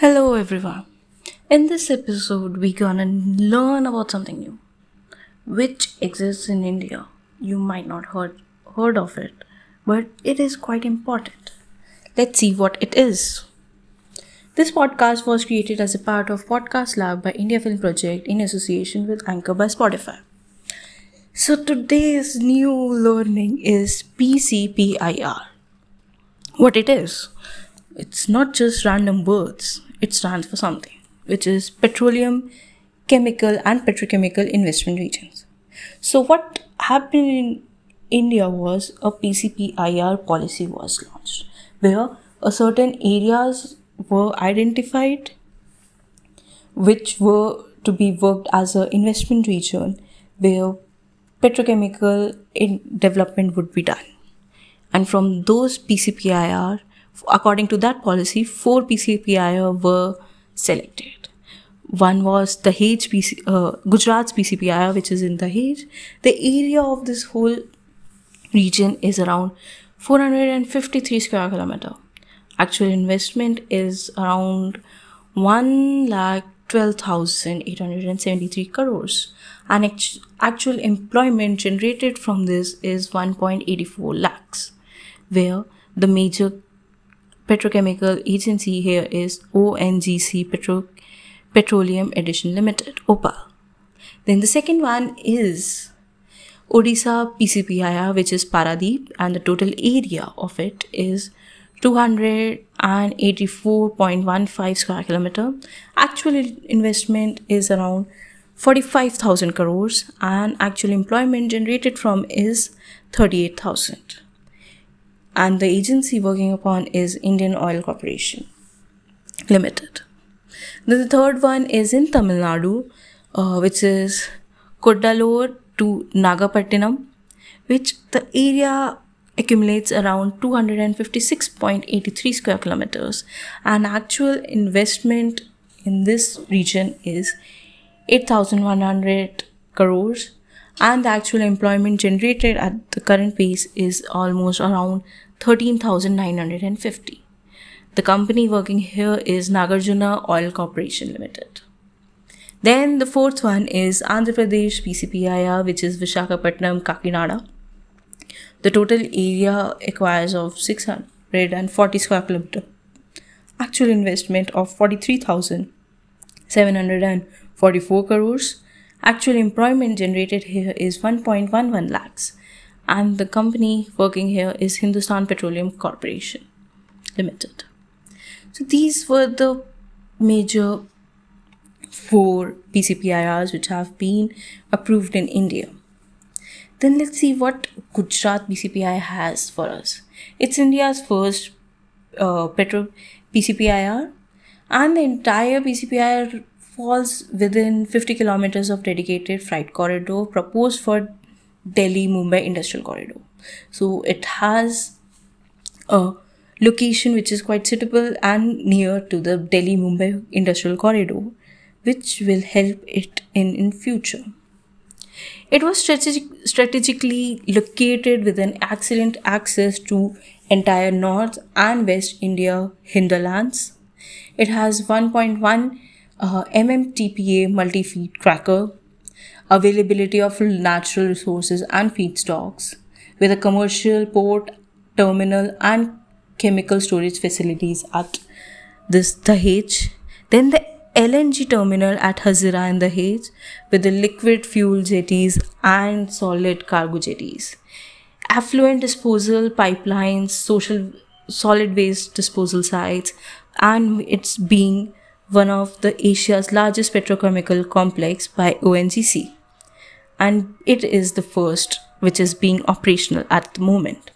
Hello everyone. In this episode, we're gonna learn about something new, which exists in India. You might not heard heard of it, but it is quite important. Let's see what it is. This podcast was created as a part of Podcast Lab by India Film Project in association with Anchor by Spotify. So today's new learning is PCPIR. What it is? It's not just random words. It stands for something, which is petroleum, chemical and petrochemical investment regions. So what happened in India was a PCPIR policy was launched where a certain areas were identified which were to be worked as an investment region where petrochemical development would be done. And from those PCPIR, according to that policy, four PCPIR were selected. One was the PC, uh, Gujarat's PCPIR, which is in Dahej. The area of this whole region is around 453 square kilometer. Actual investment is around 1 lakh 12,873 crores and actual employment generated from this is 1.84 lakhs where the major petrochemical agency here is ONGC Petro- Petroleum Addition Limited OPAL then the second one is Odisha PCPIR which is Paradeep and the total area of it is 284.15 square kilometer. Actual investment is around 45,000 crores and actual employment generated from is 38,000. And the agency working upon is Indian Oil Corporation Limited. Then the third one is in Tamil Nadu, uh, which is Cuddalore to Nagapattinam, which the area accumulates around 256.83 square kilometers and actual investment in this region is 8100 crores and the actual employment generated at the current pace is almost around 13950 the company working here is nagarjuna oil corporation limited then the fourth one is andhra pradesh pcpir which is visakhapatnam kakinada the total area acquires of 640 square kilometer. Actual investment of 43,744 crores. Actual employment generated here is 1.11 lakhs. And the company working here is Hindustan Petroleum Corporation Limited. So these were the major four PCPIRs which have been approved in India. Then let's see what Gujarat PCPI has for us. It's India's first uh, petro PCPIR, and the entire PCPIR falls within 50 kilometers of dedicated freight corridor proposed for Delhi Mumbai Industrial Corridor. So it has a location which is quite suitable and near to the Delhi Mumbai Industrial Corridor, which will help it in in future. It was strategic, strategically located with an excellent access to entire North and West India hinterlands. It has 1.1 uh, MMTPA multi-feed cracker, availability of natural resources and feedstocks, with a commercial port, terminal, and chemical storage facilities at this Dahej. Then the LNG terminal at Hazira in the Dahej with the liquid fuel jetties and solid cargo jetties. Affluent disposal pipelines, social solid waste disposal sites, and it's being one of the Asia's largest petrochemical complex by ONGC. And it is the first which is being operational at the moment.